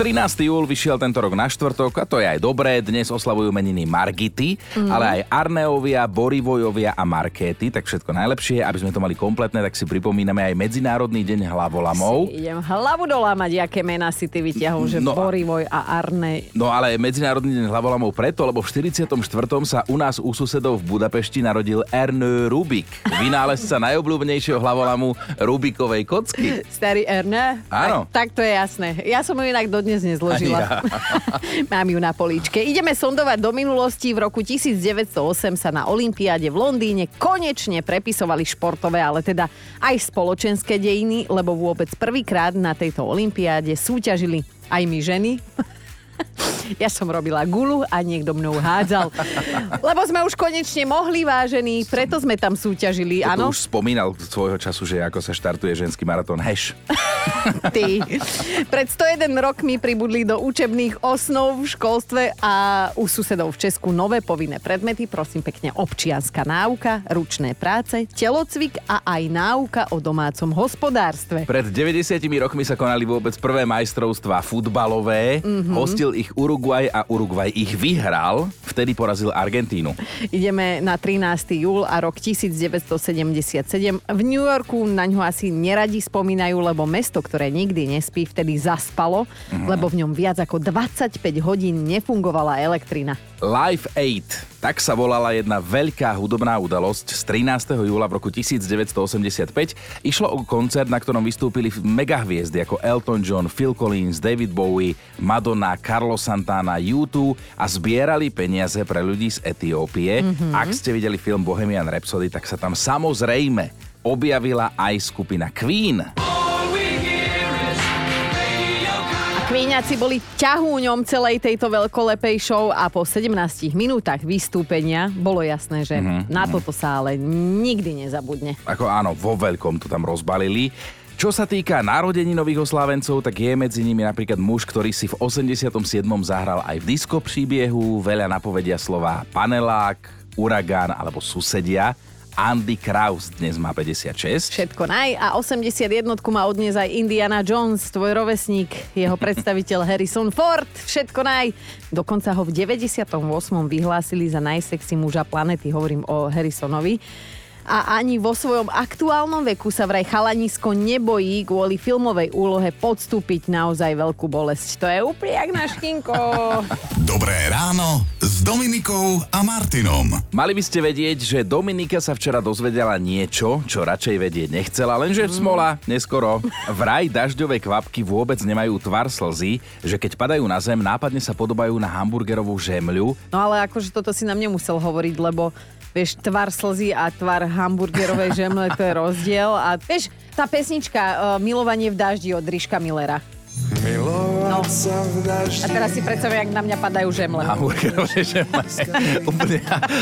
13. júl vyšiel tento rok na štvrtok a to je aj dobré. Dnes oslavujú meniny Margity, mm. ale aj Arneovia, Borivojovia a Markéty, tak všetko najlepšie. Aby sme to mali kompletné, tak si pripomíname aj Medzinárodný deň hlavolamov. Si idem hlavu dolámať, aké mená si ty vyťahol, že no, Borivoj a Arne. No ale Medzinárodný deň hlavolamov preto, lebo v 44. sa u nás u susedov v Budapešti narodil Erne Rubik, vynálezca najobľúbenejšieho hlavolamu Rubikovej kocky. Starý Erne? Áno. Tak, tak to je jasné. Ja som ho inak dodnes dodnes nezložila. Ja. Mám ju na políčke. Ideme sondovať do minulosti. V roku 1908 sa na Olympiáde v Londýne konečne prepisovali športové, ale teda aj spoločenské dejiny, lebo vôbec prvýkrát na tejto Olympiáde súťažili aj my ženy. Ja som robila gulu a niekto mnou hádzal. Lebo sme už konečne mohli, vážení, preto sme tam súťažili, áno? už spomínal svojho času, že ako sa štartuje ženský maratón Heš. Ty. Pred 101 rokmi pribudli do učebných osnov v školstve a u susedov v Česku nové povinné predmety, prosím pekne, občianská náuka, ručné práce, telocvik a aj náuka o domácom hospodárstve. Pred 90 rokmi sa konali vôbec prvé majstrovstvá futbalové. Mm-hmm. Hostil ich Uruguay a Uruguay ich vyhral, vtedy porazil Argentínu. Ideme na 13. júl a rok 1977. V New Yorku na ňo asi neradi spomínajú, lebo mesto, ktoré nikdy nespí, vtedy zaspalo, mm-hmm. lebo v ňom viac ako 25 hodín nefungovala elektrina. Live 8. Tak sa volala jedna veľká hudobná udalosť z 13. júla v roku 1985. Išlo o koncert, na ktorom vystúpili megahviezdy ako Elton John, Phil Collins, David Bowie, Madonna, Carlos Santana, U2 a zbierali peniaze pre ľudí z Etiópie. Mm-hmm. Ak ste videli film Bohemian Rhapsody, tak sa tam samozrejme objavila aj skupina Queen. Kvíňaci boli ťahúňom celej tejto veľkolepej show a po 17 minútach vystúpenia bolo jasné, že mm-hmm. na toto sa ale nikdy nezabudne. Ako áno, vo veľkom to tam rozbalili. Čo sa týka narodení nových oslávencov, tak je medzi nimi napríklad muž, ktorý si v 87. zahral aj v disko príbiehu, veľa napovedia slova panelák, uragán alebo susedia. Andy Kraus dnes má 56. Všetko naj a 81 má odnes aj Indiana Jones, tvoj rovesník, jeho predstaviteľ Harrison Ford. Všetko naj. Dokonca ho v 98. vyhlásili za najsexy muža planety, hovorím o Harrisonovi a ani vo svojom aktuálnom veku sa vraj chalanisko nebojí kvôli filmovej úlohe podstúpiť naozaj veľkú bolesť. To je úplne jak na škinko. Dobré ráno s Dominikou a Martinom. Mali by ste vedieť, že Dominika sa včera dozvedela niečo, čo radšej vedieť nechcela, lenže mm. smola, neskoro. Vraj dažďové kvapky vôbec nemajú tvar slzy, že keď padajú na zem, nápadne sa podobajú na hamburgerovú žemľu. No ale akože toto si nám nemusel hovoriť, lebo vieš, tvar slzy a tvar hamburgerovej žemle, to je rozdiel. A vieš, tá pesnička uh, Milovanie v daždi od Ríška Millera. No. A teraz si predstavujem, jak na mňa padajú žemle. Hamburgerové žemle. úplne,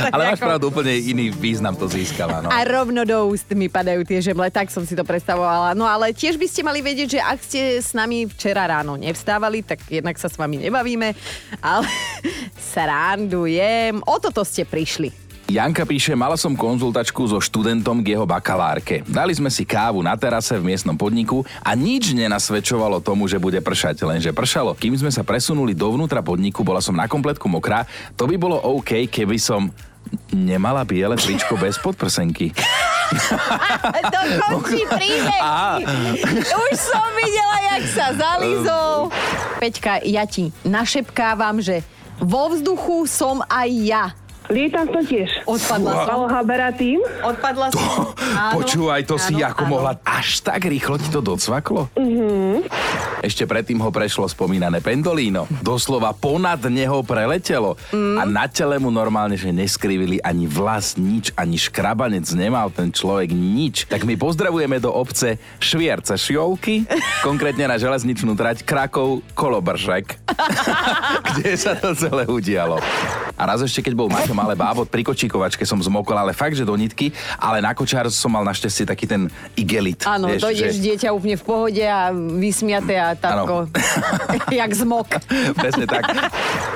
ale máš pravdu, úplne iný význam to získala. No. A rovno do úst mi padajú tie žemle, tak som si to predstavovala. No ale tiež by ste mali vedieť, že ak ste s nami včera ráno nevstávali, tak jednak sa s vami nebavíme, ale srandujem. O toto ste prišli. Janka píše, mala som konzultačku so študentom k jeho bakalárke. Dali sme si kávu na terase v miestnom podniku a nič nenasvedčovalo tomu, že bude pršať, lenže pršalo. Kým sme sa presunuli dovnútra podniku, bola som na kompletku mokrá, to by bolo OK, keby som nemala biele tričko bez podprsenky. to končí príbeh. Už som videla, jak sa zalizol. Peťka, ja ti našepkávam, že vo vzduchu som aj ja. Lietam to tiež. Odpadla som. Aloha Bera tým. Odpadla som. Áno, Počúvaj, to áno, si ako áno. mohla až tak rýchlo ti to docvaklo? Uh-huh. Ešte predtým ho prešlo spomínané pendolíno. Doslova ponad neho preletelo. Mm. A na tele mu normálne, že neskrivili ani vlas, nič, ani škrabanec nemal ten človek nič. Tak my pozdravujeme do obce Švierce Šiolky, konkrétne na železničnú trať Krakov Kolobržek, kde sa to celé udialo. A raz ešte, keď bol Maťo malé bábo, pri kočíkovačke som zmokol, ale fakt, že do nitky, ale na kočár som mal našťastie taký ten igelit. Áno, dojdeš že... dieťa úplne v pohode a vysmiate a tatko, jak zmok. Presne tak.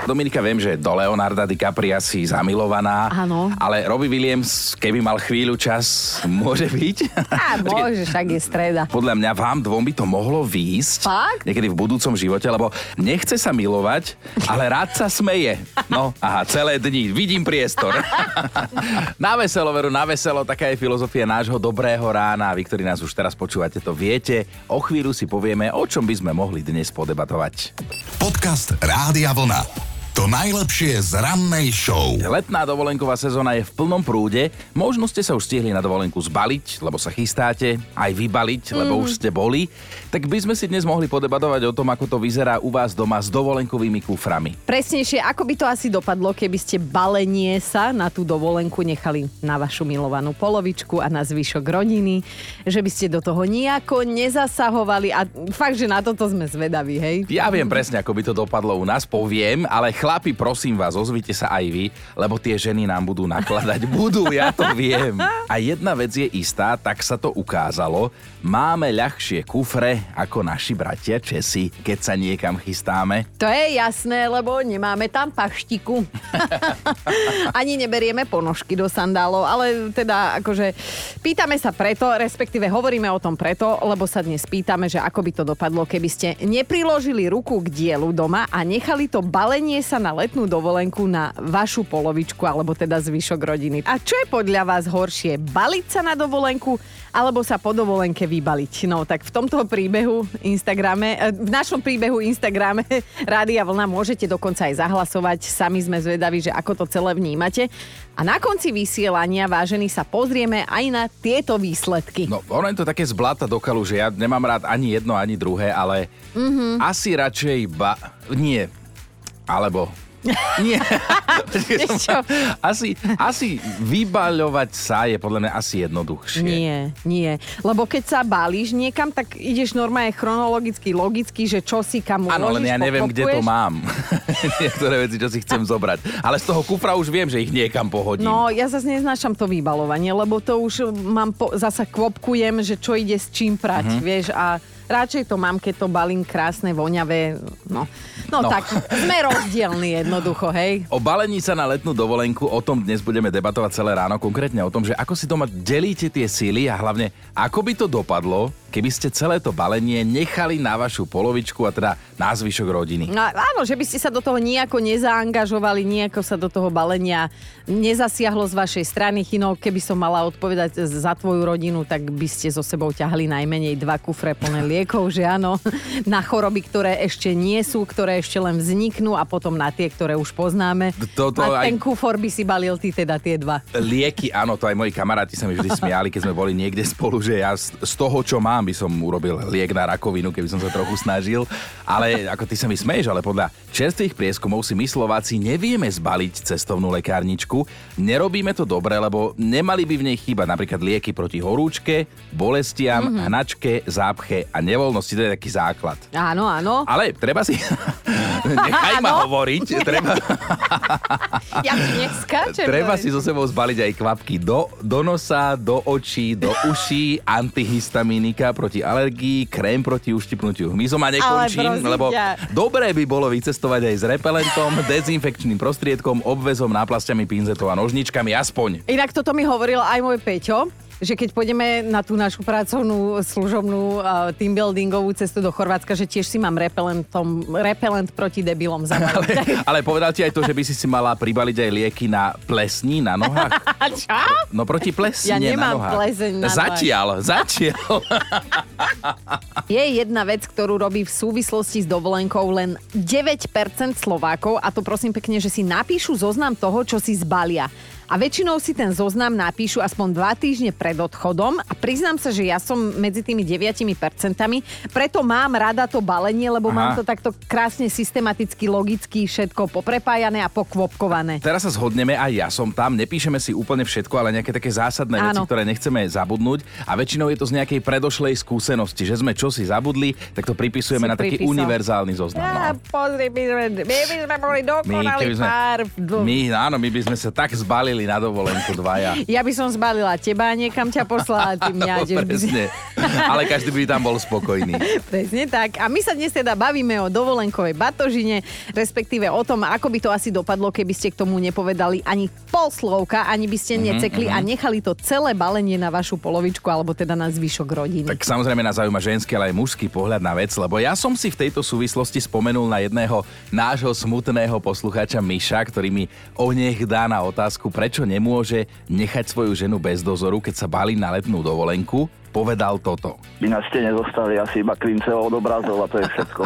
Dominika, viem, že do Leonarda DiCapria si zamilovaná. Áno. Ale Robbie Williams, keby mal chvíľu čas, môže byť? Á, môže, však je streda. Podľa mňa vám dvom by to mohlo výjsť. Fakt? Niekedy v budúcom živote, lebo nechce sa milovať, ale rád sa smeje. No, aha, celé dni. Vidím priestor. na veselo, veru, na veselo, taká je filozofia nášho dobrého rána. Vy, ktorí nás už teraz počúvate, to viete. O chvíľu si povieme, o čom by sme mohli dnes podebatovať. Podcast Rádia Vlna. To najlepšie z rannej show. Letná dovolenková sezóna je v plnom prúde. Možno ste sa už stihli na dovolenku zbaliť, lebo sa chystáte, aj vybaliť, lebo už ste boli. Tak by sme si dnes mohli podebatovať o tom, ako to vyzerá u vás doma s dovolenkovými kuframi. Presnejšie, ako by to asi dopadlo, keby ste balenie sa na tú dovolenku nechali na vašu milovanú polovičku a na zvyšok rodiny, že by ste do toho nejako nezasahovali a fakt, že na toto sme zvedaví, hej? Ja viem presne, ako by to dopadlo u nás, poviem, ale chlapi, prosím vás, ozvite sa aj vy, lebo tie ženy nám budú nakladať. Budú, ja to viem. A jedna vec je istá, tak sa to ukázalo. Máme ľahšie kufre ako naši bratia Česi, keď sa niekam chystáme. To je jasné, lebo nemáme tam paštiku. Ani neberieme ponožky do sandálov, ale teda akože pýtame sa preto, respektíve hovoríme o tom preto, lebo sa dnes pýtame, že ako by to dopadlo, keby ste nepriložili ruku k dielu doma a nechali to balenie sa na letnú dovolenku na vašu polovičku, alebo teda zvyšok rodiny. A čo je podľa vás horšie, baliť sa na dovolenku, alebo sa po dovolenke vybaliť? No tak v tomto príbehu Instagrame, eh, v našom príbehu Instagrame Rádia Vlna môžete dokonca aj zahlasovať. Sami sme zvedaví, že ako to celé vnímate. A na konci vysielania, vážení, sa pozrieme aj na tieto výsledky. No, ono je to také zblata do kalu, že ja nemám rád ani jedno, ani druhé, ale mm-hmm. asi radšej ba... Nie. Alebo nie. asi, asi vybaľovať sa je podľa mňa asi jednoduchšie. Nie, nie. Lebo keď sa balíš niekam, tak ideš normálne chronologicky, logicky, že čo si kam Áno, len ja neviem, kde to pokopuješ. mám. Niektoré veci, čo si chcem zobrať. Ale z toho kufra už viem, že ich niekam pohodím. No, ja zase neznášam to vybalovanie, lebo to už mám, po, zasa kvopkujem, že čo ide s čím prať, uh-huh. vieš, a radšej to mám, keď to balím krásne, voňavé, no. No, No. tak sme rozdielni jednoducho, hej. O balení sa na letnú dovolenku, o tom dnes budeme debatovať celé ráno, konkrétne o tom, že ako si doma delíte tie síly a hlavne ako by to dopadlo, keby ste celé to balenie nechali na vašu polovičku a teda na zvyšok rodiny. No, áno, že by ste sa do toho nejako nezaangažovali, nejako sa do toho balenia nezasiahlo z vašej strany. Chino, keby som mala odpovedať za tvoju rodinu, tak by ste so sebou ťahali najmenej dva kufre plné liekov, že áno, na choroby, ktoré ešte nie sú, ktoré ešte len vzniknú a potom na tie, ktoré už poznáme. Toto a aj- ten kufor by si balil ty teda tie dva. Lieky, áno, to aj moji kamaráti sa mi vždy smiali, keď sme boli niekde spolu, že ja z toho, čo mám, by som urobil liek na rakovinu, keby som sa trochu snažil. Ale ako ty sa mi smeješ, ale podľa čerstvých prieskumov si my Slováci nevieme zbaliť cestovnú lekárničku. Nerobíme to dobre, lebo nemali by v nej chýbať napríklad lieky proti horúčke, bolestiam, mm-hmm. hnačke, zápche a nevoľnosti. To je taký základ. Áno, áno. Ale treba si... Nechaj ma hovoriť. Treba, Ja neskáčem. Treba si so sebou zbaliť aj kvapky do, do nosa, do očí, do uší, antihistaminika proti alergii, krém proti uštipnutiu hmyzom a nekončím, lebo dobré by bolo vycestovať aj s repelentom, dezinfekčným prostriedkom, obvezom, náplasťami, pinzetou a nožničkami aspoň. Inak toto mi hovoril aj môj Peťo, že keď pôjdeme na tú našu pracovnú služobnú uh, team buildingovú cestu do Chorvátska, že tiež si mám repelentom, repelent proti debilom zabaliť. Ale povedal ti aj to, že by si si mala pribaliť aj lieky na plesní na nohách? Čo? No proti plesni Ja na nemám nohách. pleseň na nohách. Zatiaľ, zatiaľ. Je jedna vec, ktorú robí v súvislosti s dovolenkou len 9% Slovákov a to prosím pekne, že si napíšu zoznam toho, čo si zbalia. A väčšinou si ten zoznam napíšu aspoň dva týždne pred odchodom a priznám sa, že ja som medzi tými 9%, preto mám rada to balenie, lebo Aha. mám to takto krásne systematicky, logicky všetko poprepájané a pokvopkované. Teraz sa zhodneme, aj ja som tam, nepíšeme si úplne všetko, ale nejaké také zásadné veci, Áno. ktoré nechceme zabudnúť a väčšinou je to z nejakej predošlej skúsenosti, že sme čosi zabudli, tak to pripisujeme Si na taký pripísal. univerzálny zoznam. Ja, No. pozri, my sme, my by sme boli My, dokonali keby sme, pár. My, áno, my by sme sa tak zbalili na dovolenku dvaja. Ja by som zbalila teba a niekam ťa poslala, ty mňa, si... Presne. Ale každý by tam bol spokojný. Presne tak. A my sa dnes teda bavíme o dovolenkovej batožine, respektíve o tom, ako by to asi dopadlo, keby ste k tomu nepovedali ani pol slovka, ani by ste necekli a nechali to celé balenie na vašu polovičku, alebo teda na zvyšok rodiny. Tak samozrejme nás zaujíma ženský, ale aj mužský pohľad na vec, lebo ja som si v tejto súvislosti spomenul na jedného nášho smutného poslucháča Miša, ktorý mi onech dá na otázku, prečo nemôže nechať svoju ženu bez dozoru, keď sa balí na letnú dovolenku povedal toto. By na stene zostali asi iba klince od obrazov a to je všetko.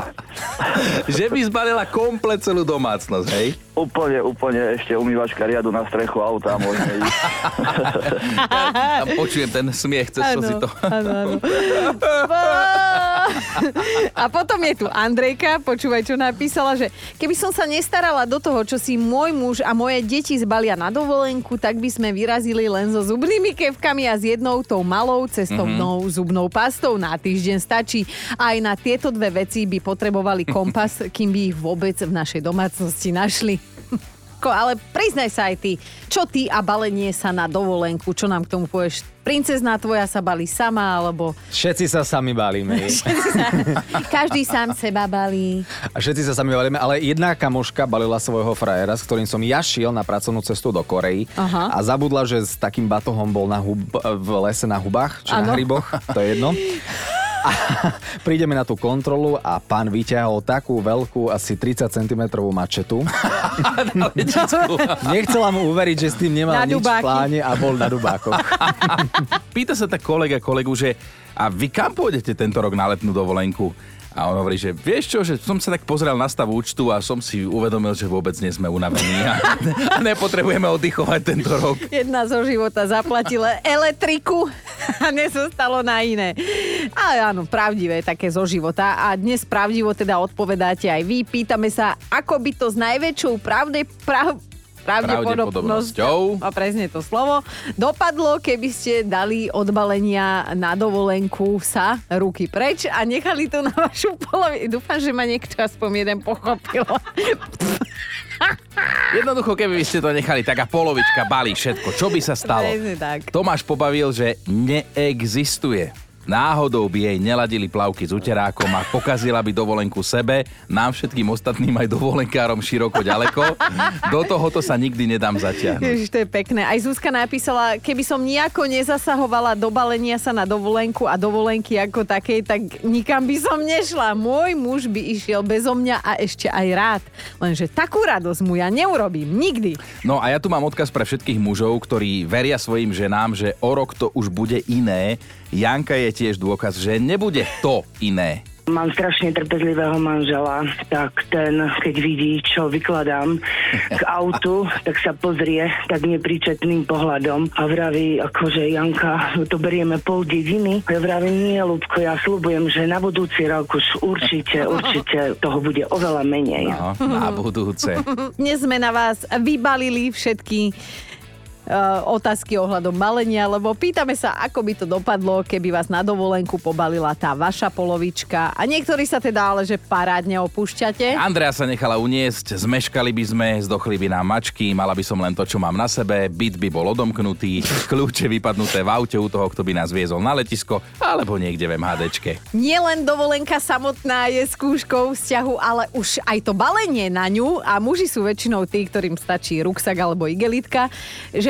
že by zbalila komplet celú domácnosť, hej? Úplne, úplne ešte umývačka riadu na strechu auta môžeme ísť. Tam počujem ten smiech, cez čo si to... Áno, áno. A potom je tu Andrejka, počúvaj, čo napísala, že keby som sa nestarala do toho, čo si môj muž a moje deti zbalia na dovolenku, tak by sme vyrazili len so zubnými kevkami a s jednou tou malou cestovnou mm-hmm. zubnou pastou. Na týždeň stačí. Aj na tieto dve veci by potrebovali kompas, kým by ich vôbec v našej domácnosti našli. Ko, ale priznaj sa aj ty, čo ty a balenie sa na dovolenku, čo nám k tomu povieš? Princezná tvoja sa balí sama, alebo Všetci sa sami balíme. každý sám seba balí. A všetci sa sami balíme, ale jedna kamoška balila svojho frajera, s ktorým som ja šiel na pracovnú cestu do Korei Aha. a zabudla, že s takým batohom bol na hub, v lese na hubách, či Áno. na hryboch, to je jedno. A prídeme na tú kontrolu a pán vyťahol takú veľkú, asi 30 cm mačetu. Nechcela mu uveriť, že s tým nemal Na nič v pláne a bol na dubákoch. Pýta sa tak kolega kolegu, že a vy kam pôjdete tento rok na letnú dovolenku? A on hovorí, že vieš čo, že som sa tak pozrel na stav účtu a som si uvedomil, že vôbec nie sme unavení a, a nepotrebujeme oddychovať tento rok. Jedna zo života zaplatila elektriku a nezostalo na iné. Ale áno, pravdivé také zo života. A dnes pravdivo teda odpovedáte aj vy. Pýtame sa, ako by to s najväčšou pravde, prav, pravdepodobnosťou, a presne to slovo, dopadlo, keby ste dali od balenia na dovolenku sa ruky preč a nechali to na vašu polovicu. Dúfam, že ma niekto aspoň jeden pochopil. Jednoducho, keby ste to nechali, tak a polovička balí všetko. Čo by sa stalo? Tomáš pobavil, že neexistuje. Náhodou by jej neladili plavky s uterákom a pokazila by dovolenku sebe, nám všetkým ostatným aj dovolenkárom široko ďaleko. Do tohoto sa nikdy nedám zatiahnuť. Ježiš, to je pekné. Aj Zuzka napísala, keby som nejako nezasahovala do balenia sa na dovolenku a dovolenky ako takej, tak nikam by som nešla. Môj muž by išiel bezo mňa a ešte aj rád. Lenže takú radosť mu ja neurobím. Nikdy. No a ja tu mám odkaz pre všetkých mužov, ktorí veria svojim ženám, že o rok to už bude iné. Janka je tiež dôkaz, že nebude to iné. Mám strašne trpezlivého manžela, tak ten, keď vidí, čo vykladám k autu, tak sa pozrie tak nepríčetným pohľadom a vraví, akože Janka, to berieme pol dediny. Ja vravím, nie, Lubko, ja slúbujem, že na budúci rok už určite, určite toho bude oveľa menej. No, na budúce. Dnes sme na vás vybalili všetky otázky ohľadom balenia, lebo pýtame sa, ako by to dopadlo, keby vás na dovolenku pobalila tá vaša polovička. A niektorí sa teda ale, že parádne opúšťate. Andrea sa nechala uniesť, zmeškali by sme, zdochli by nám mačky, mala by som len to, čo mám na sebe, byt by bol odomknutý, kľúče vypadnuté v aute u toho, kto by nás viezol na letisko, alebo niekde v MHDčke. Nielen dovolenka samotná je skúškou vzťahu, ale už aj to balenie na ňu a muži sú väčšinou tí, ktorým stačí ruksak alebo igelitka.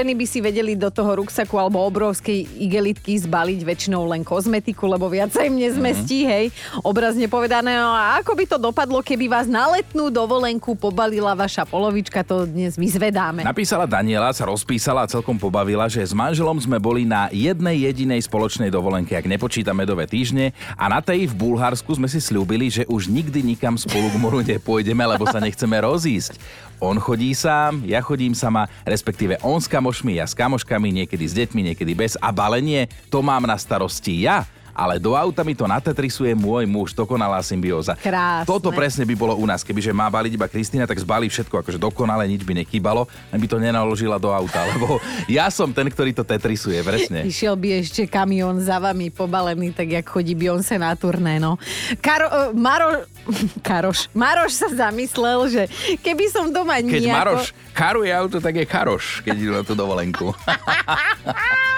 Ženy by si vedeli do toho ruksaku alebo obrovskej igelitky zbaliť väčšinou len kozmetiku, lebo viac sa im nezmestí, Mhm. hej. Obrazne povedané, no a ako by to dopadlo, keby vás na letnú dovolenku pobalila vaša polovička, to dnes vyzvedáme. Napísala Daniela, sa rozpísala a celkom pobavila, že s manželom sme boli na jednej jedinej spoločnej dovolenke, ak nepočítame dove týždne a na tej v Bulharsku sme si slúbili, že už nikdy nikam spolu k moru nepôjdeme, lebo sa nechceme rozísť. On chodí sám, ja chodím sama, respektíve on s kamošmi, ja s kamoškami, niekedy s deťmi, niekedy bez a balenie, to mám na starosti ja. Ale do auta mi to natetrisuje môj muž, dokonalá symbióza. Krásne. Toto presne by bolo u nás. Kebyže má baliť iba Kristýna, tak zbalí všetko akože dokonale, nič by nechýbalo, len by to nenaložila do auta, lebo ja som ten, ktorý to tetrisuje, presne. Išiel by ešte kamión za vami pobalený, tak jak chodí Beyoncé na turné, no. Karo, uh, Maro, Karoš, Maroš sa zamyslel, že keby som doma Keď nejako... Maroš karuje auto, tak je Karoš, keď idú na tú dovolenku.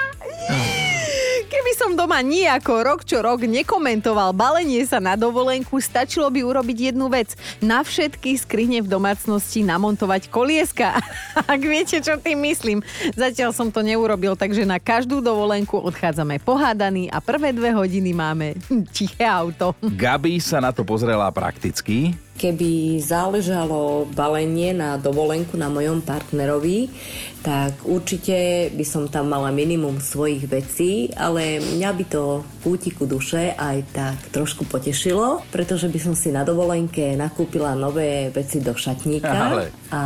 Som doma nijako rok čo rok nekomentoval balenie sa na dovolenku, stačilo by urobiť jednu vec. Na všetky skrine v domácnosti namontovať kolieska. Ak viete, čo tým myslím. Zatiaľ som to neurobil, takže na každú dovolenku odchádzame pohádaní a prvé dve hodiny máme tiché auto. Gabi sa na to pozrela prakticky. Keby záležalo balenie na dovolenku na mojom partnerovi, tak určite by som tam mala minimum svojich vecí, ale mňa by to kútiku duše aj tak trošku potešilo, pretože by som si na dovolenke nakúpila nové veci do šatníka Ale. a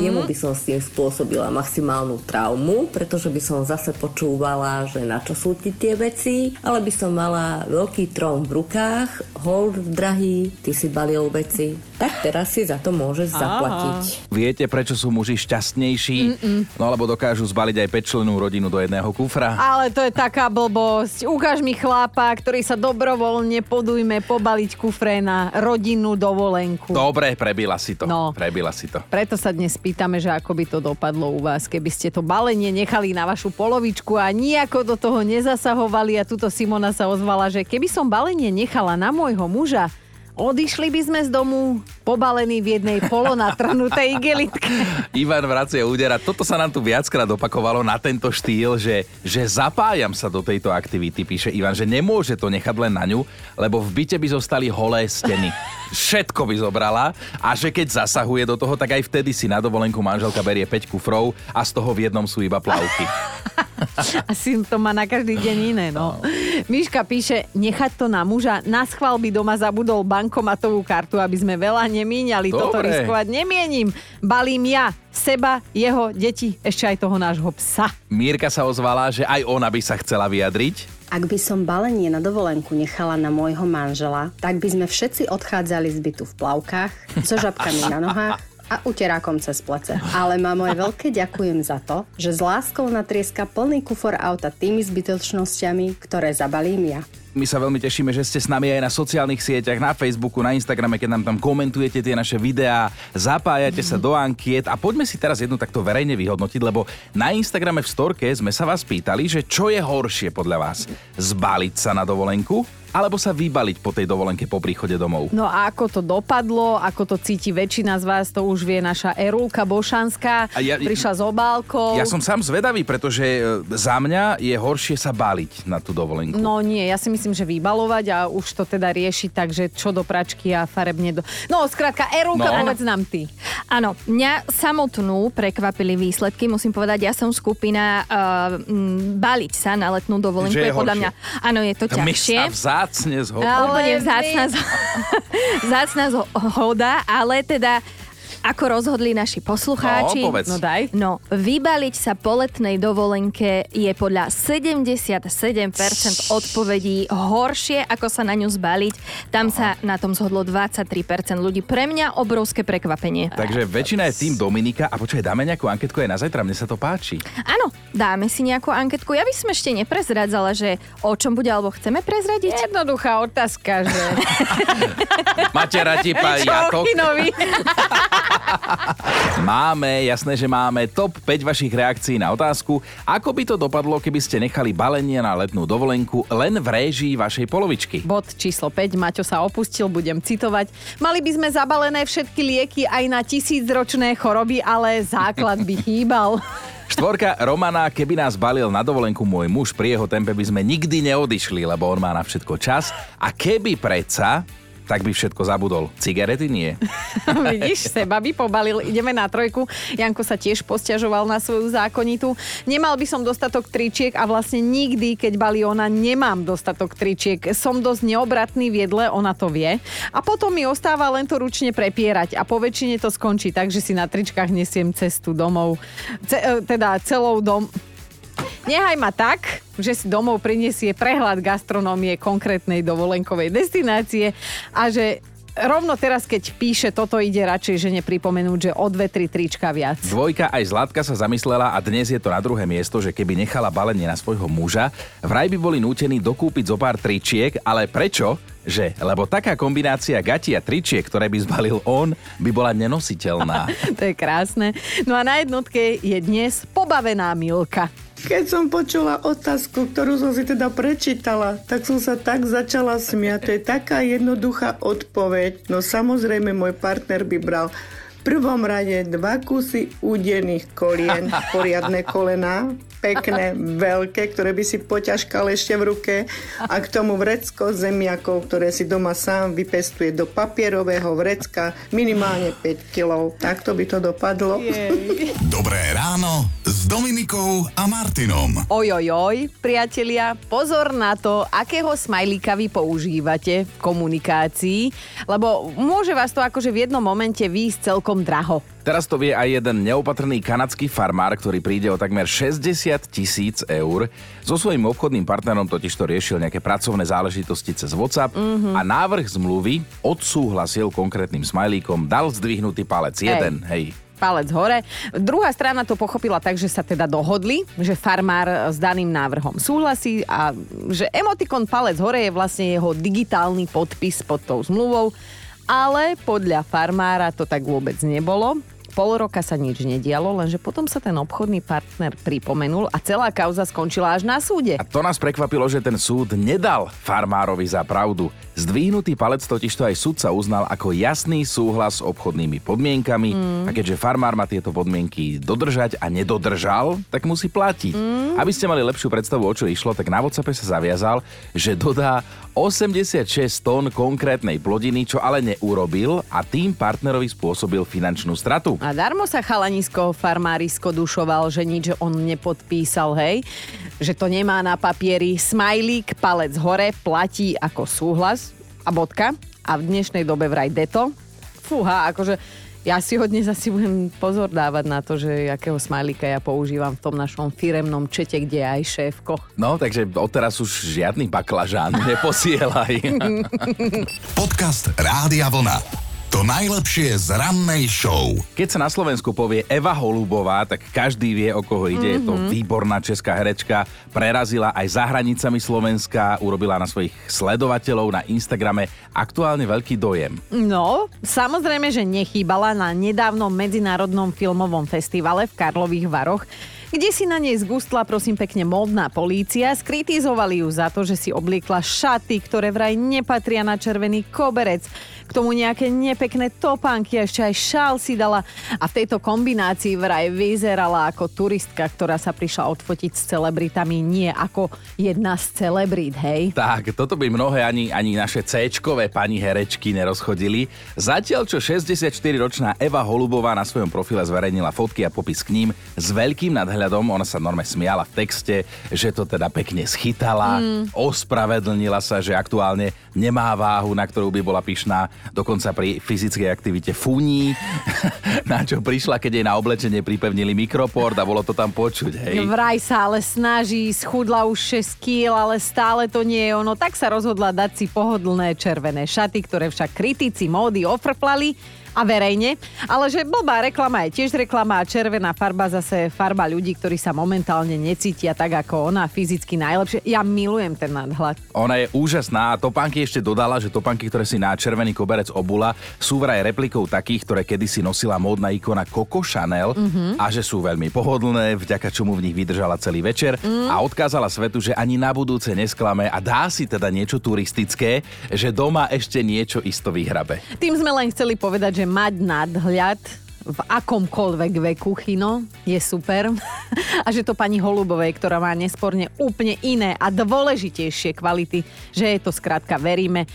jemu by som s tým spôsobila maximálnu traumu, pretože by som zase počúvala, že na čo sú ti tie veci, ale by som mala veľký trón v rukách, hold drahý, ty si balil veci, tak teraz si za to môžeš zaplatiť. Viete, prečo sú muži šťastnejší? Mm-mm. No alebo dokážu zbaliť aj pečlenú rodinu do jedného kufra? Ale to je taká blbosť. Ukáž mi chlapa, ktorý sa dobrovoľne podujme pobaliť kufre na rodinnú dovolenku. Dobre, prebila si to. No. Prebila si to. Preto sa dnes pýtame, že ako by to dopadlo u vás, keby ste to balenie nechali na vašu polovičku a nijako do toho nezasahovali a tuto Simona sa ozvala, že keby som balenie nechala na môjho muža, odišli by sme z domu pobalení v jednej polonatrhnutej igelitke. Ivan vracia údera. Toto sa nám tu viackrát opakovalo na tento štýl, že, že zapájam sa do tejto aktivity, píše Ivan, že nemôže to nechať len na ňu, lebo v byte by zostali holé steny. Všetko by zobrala a že keď zasahuje do toho, tak aj vtedy si na dovolenku manželka berie 5 kufrov a z toho v jednom sú iba plavky. Asi to má na každý deň iné, no. Miška píše, nechať to na muža, na schvál by doma zabudol bankomatovú kartu, aby sme veľa nemíňali. Toto Dobre. riskovať nemienim. Balím ja, seba, jeho, deti, ešte aj toho nášho psa. Mírka sa ozvala, že aj ona by sa chcela vyjadriť. Ak by som balenie na dovolenku nechala na môjho manžela, tak by sme všetci odchádzali z bytu v plavkách, so žabkami na nohách a uterákom cez plece. Ale mám moje veľké ďakujem za to, že s láskou natrieska plný kufor auta tými zbytočnosťami, ktoré zabalím ja. My sa veľmi tešíme, že ste s nami aj na sociálnych sieťach, na Facebooku, na Instagrame, keď nám tam komentujete tie naše videá, zapájate sa do ankiet a poďme si teraz jednu takto verejne vyhodnotiť, lebo na Instagrame v storke sme sa vás pýtali, že čo je horšie podľa vás? Zbaliť sa na dovolenku alebo sa vybaliť po tej dovolenke po príchode domov? No a ako to dopadlo, ako to cíti väčšina z vás, to už vie naša Erulka Bošanská. A ja- Prišla s obálkou. Ja som sám zvedavý, pretože e, za mňa je horšie sa baliť na tú dovolenku. No nie, ja si myslím, že vybalovať a už to teda riešiť, takže čo do pračky a farebne do... No, skrátka, Erulka, No. povedz nám ty. Áno, mňa samotnú prekvapili výsledky, musím povedať, ja som skupina uh, m, baliť sa na letnú dovolenku. Že je podľa horšie. mňa, áno, je to To my ťažšie. sa vzácne zhodnú. Ale Úplne my- vzácna, zo- vzácna zhoda, ale teda ako rozhodli naši poslucháči. No, povedz. No daj. No, vybaliť sa po letnej dovolenke je podľa 77% odpovedí horšie, ako sa na ňu zbaliť. Tam sa na tom zhodlo 23% ľudí. Pre mňa obrovské prekvapenie. Takže väčšina je tým Dominika. A počkaj, dáme nejakú anketku aj na zajtra, mne sa to páči. Áno, dáme si nejakú anketku. Ja by som ešte neprezradzala, že o čom bude, alebo chceme prezradiť. Jednoduchá otázka, že... Máte radi pajatok? Čochinovi. Máme, jasné, že máme top 5 vašich reakcií na otázku, ako by to dopadlo, keby ste nechali balenie na letnú dovolenku len v réžii vašej polovičky. Bod číslo 5, Maťo sa opustil, budem citovať. Mali by sme zabalené všetky lieky aj na tisícročné choroby, ale základ by chýbal. Štvorka Romana, keby nás balil na dovolenku môj muž, pri jeho tempe by sme nikdy neodišli, lebo on má na všetko čas. A keby predsa, tak by všetko zabudol. Cigarety nie. Vidíš, seba by pobalil. Ideme na trojku. Janko sa tiež posťažoval na svoju zákonitu. Nemal by som dostatok tričiek a vlastne nikdy, keď balí ona, nemám dostatok tričiek. Som dosť neobratný v jedle, ona to vie. A potom mi ostáva len to ručne prepierať a po väčšine to skončí tak, že si na tričkách nesiem cestu domov. Ce- e, teda celou dom... Nehaj ma tak, že si domov prinesie prehľad gastronómie konkrétnej dovolenkovej destinácie a že rovno teraz, keď píše toto, ide radšej žene pripomenúť, že o dve, tri trička viac. Dvojka aj Zlatka sa zamyslela a dnes je to na druhé miesto, že keby nechala balenie na svojho muža, vraj by boli nútení dokúpiť zo pár tričiek, ale prečo? Že lebo taká kombinácia gati a tričiek, ktoré by zbalil on, by bola nenositeľná. to je krásne. No a na jednotke je dnes pobavená Milka. Keď som počula otázku, ktorú som si teda prečítala, tak som sa tak začala smiať. To je taká jednoduchá odpoveď. No samozrejme, môj partner by bral v prvom rade dva kusy údených kolien, poriadne kolena, pekné, veľké, ktoré by si poťažkal ešte v ruke a k tomu vrecko zemiakov, ktoré si doma sám vypestuje do papierového vrecka minimálne 5 kg. Takto by to dopadlo. Jej. Dobré ráno s Dominikou a Martinom. Ojojoj, priatelia, pozor na to, akého smajlíka vy používate v komunikácii, lebo môže vás to akože v jednom momente výjsť celkom draho. Teraz to vie aj jeden neopatrný kanadský farmár, ktorý príde o takmer 60 tisíc eur. So svojím obchodným partnerom totiž to riešil nejaké pracovné záležitosti cez WhatsApp mm-hmm. a návrh zmluvy odsúhlasil konkrétnym smajlíkom, dal zdvihnutý palec. Jeden, hej. palec hore. Druhá strana to pochopila tak, že sa teda dohodli, že farmár s daným návrhom súhlasí a že emotikon palec hore je vlastne jeho digitálny podpis pod tou zmluvou, ale podľa farmára to tak vôbec nebolo. Pol roka sa nič nedialo, lenže potom sa ten obchodný partner pripomenul a celá kauza skončila až na súde. A to nás prekvapilo, že ten súd nedal farmárovi za pravdu. Zdvihnutý palec totiž to aj sudca uznal ako jasný súhlas s obchodnými podmienkami mm. a keďže farmár má tieto podmienky dodržať a nedodržal, tak musí platiť. Mm. Aby ste mali lepšiu predstavu, o čo išlo, tak na WhatsAppe sa zaviazal, že dodá 86 tón konkrétnej plodiny, čo ale neurobil a tým partnerovi spôsobil finančnú stratu. A darmo sa chalanisko farmárisko dušoval, že nič on nepodpísal, hej? Že to nemá na papieri smajlík, palec hore, platí ako súhlas a bodka. A v dnešnej dobe vraj deto. Fúha, akože ja si ho dnes asi budem pozor dávať na to, že akého smajlíka ja používam v tom našom firemnom čete, kde je aj šéfko. No, takže odteraz už žiadny baklažán neposielaj. Podcast Rádia Vlna. To najlepšie z rannej show. Keď sa na Slovensku povie Eva Holubová, tak každý vie, o koho ide. Mm-hmm. Je to Mhm. výborná česká herečka. Prerazila aj za hranicami Slovenska, urobila na svojich sledovateľov na Instagrame aktuálne veľký dojem. No, samozrejme, že nechýbala na nedávnom medzinárodnom filmovom festivale v Karlových Varoch, kde si na nej zgustla, prosím pekne, módna polícia. Skritizovali ju za to, že si obliekla šaty, ktoré vraj nepatria na červený koberec. K tomu nejaké nepekné topánky a ešte aj šál si dala. A v tejto kombinácii vraj vyzerala ako turistka, ktorá sa prišla odfotiť s celebritami, nie ako jedna z celebrít, hej? Tak, toto by mnohé ani, ani naše c pani herečky nerozchodili. Zatiaľ, čo 64-ročná Eva Holubová na svojom profile zverejnila fotky a popis k ním s veľkým nadhľadom, ona sa norme smiala v texte, že to teda pekne schytala, mm. ospravedlnila sa, že aktuálne nemá váhu, na ktorú by bola pyšná, dokonca pri fyzickej aktivite funí, na čo prišla, keď jej na oblečenie pripevnili mikroport a bolo to tam počuť, hej. Vraj sa ale snaží, schudla už 6 kg, ale stále to nie je ono. Tak sa rozhodla dať si pohodlné červené šaty, ktoré však kritici módy ofrplali a verejne. Ale že blbá reklama je tiež reklama a červená farba zase farba ľudí, ktorí sa momentálne necítia tak ako ona, fyzicky najlepšie. Ja milujem ten nadhľad. Ona je úžasná a topánky ešte dodala, že topánky, ktoré si na červený koberec obula, sú vraj replikou takých, ktoré kedysi nosila módna ikona Coco Chanel mm-hmm. a že sú veľmi pohodlné, vďaka čomu v nich vydržala celý večer mm. a odkázala svetu, že ani na budúce nesklame a dá si teda niečo turistické, že doma ešte niečo isto vyhrabe. Tým sme len chceli povedať, že mať nadhľad v akomkoľvek veku chino je super. A že to pani Holubovej, ktorá má nesporne úplne iné a dôležitejšie kvality, že je to skrátka veríme.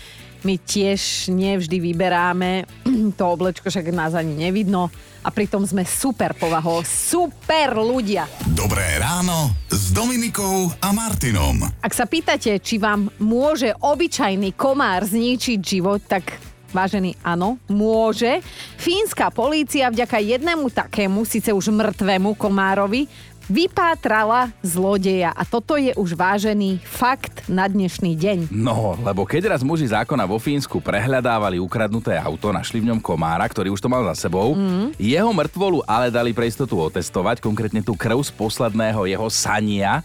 My tiež nevždy vyberáme to oblečko, však nás ani nevidno a pritom sme super povahou, super ľudia. Dobré ráno s Dominikou a Martinom. Ak sa pýtate, či vám môže obyčajný komár zničiť život, tak Vážený, áno, môže. Fínska polícia vďaka jednému takému, síce už mŕtvemu komárovi, vypátrala zlodeja. A toto je už vážený fakt na dnešný deň. No, lebo keď raz muži zákona vo Fínsku prehľadávali ukradnuté auto, našli v ňom komára, ktorý už to mal za sebou. Mm. Jeho mŕtvolu ale dali pre istotu otestovať, konkrétne tú krv z posledného jeho sania.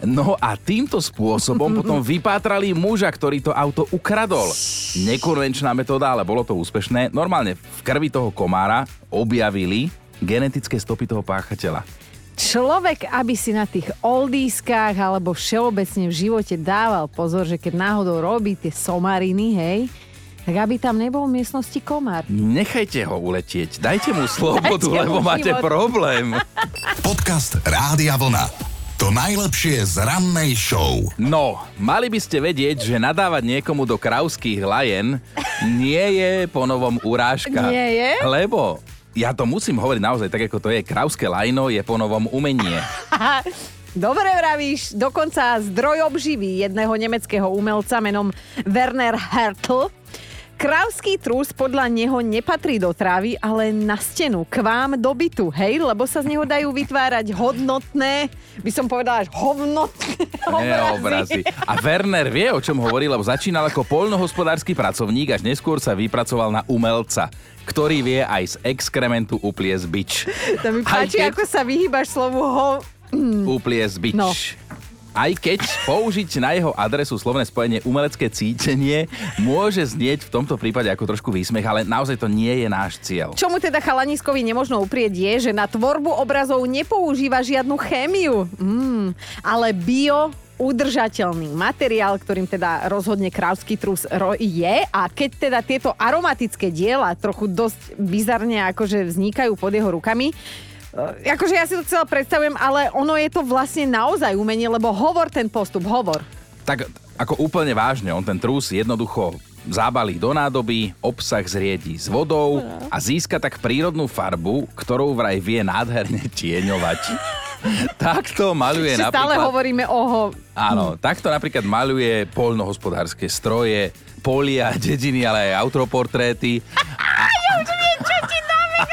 No a týmto spôsobom potom vypátrali muža, ktorý to auto ukradol. Nekonvenčná metóda, ale bolo to úspešné. Normálne v krvi toho komára objavili genetické stopy toho páchateľa. Človek, aby si na tých oldískach alebo všeobecne v živote dával pozor, že keď náhodou robí tie somariny, hej, tak aby tam nebol v miestnosti komár. Nechajte ho uletieť, dajte mu slobodu, Dajte mu lebo máte život. problém. Podcast Rádia Vlna. To najlepšie z rannej show. No, mali by ste vedieť, že nadávať niekomu do krauských lajen nie je po novom urážka. Nie je? Lebo ja to musím hovoriť naozaj tak, ako to je. Krauské lajno je po novom umenie. Dobre vravíš, dokonca zdroj obživy jedného nemeckého umelca menom Werner Hertl. Krávský trús podľa neho nepatrí do trávy, ale na stenu, k vám do bytu, hej? Lebo sa z neho dajú vytvárať hodnotné, by som povedala, až hovnotné obrazy. A Werner vie, o čom hovorí, lebo začínal ako poľnohospodársky pracovník, až neskôr sa vypracoval na umelca, ktorý vie aj z exkrementu upliesť bič. To mi páči, keď- ako sa vyhýbaš slovu ho... Upliesť bič. No. Aj keď použiť na jeho adresu slovné spojenie umelecké cítenie môže znieť v tomto prípade ako trošku výsmech, ale naozaj to nie je náš cieľ. Čomu teda chalaniskovi nemožno uprieť je, že na tvorbu obrazov nepoužíva žiadnu chémiu, mm, ale bio udržateľný materiál, ktorým teda rozhodne krávsky trus je a keď teda tieto aromatické diela trochu dosť bizarne akože vznikajú pod jeho rukami, akože ja si to celé predstavujem, ale ono je to vlastne naozaj umenie, lebo hovor ten postup, hovor. Tak ako úplne vážne, on ten trus jednoducho zábalí do nádoby, obsah zriedí s vodou a získa tak prírodnú farbu, ktorou vraj vie nádherne tieňovať. takto maľuje Ešte stále napríklad... hovoríme o ho... Áno, takto napríklad maľuje poľnohospodárske stroje, polia, dediny, ale aj autoportréty. Ja už viem, čo ti dáme k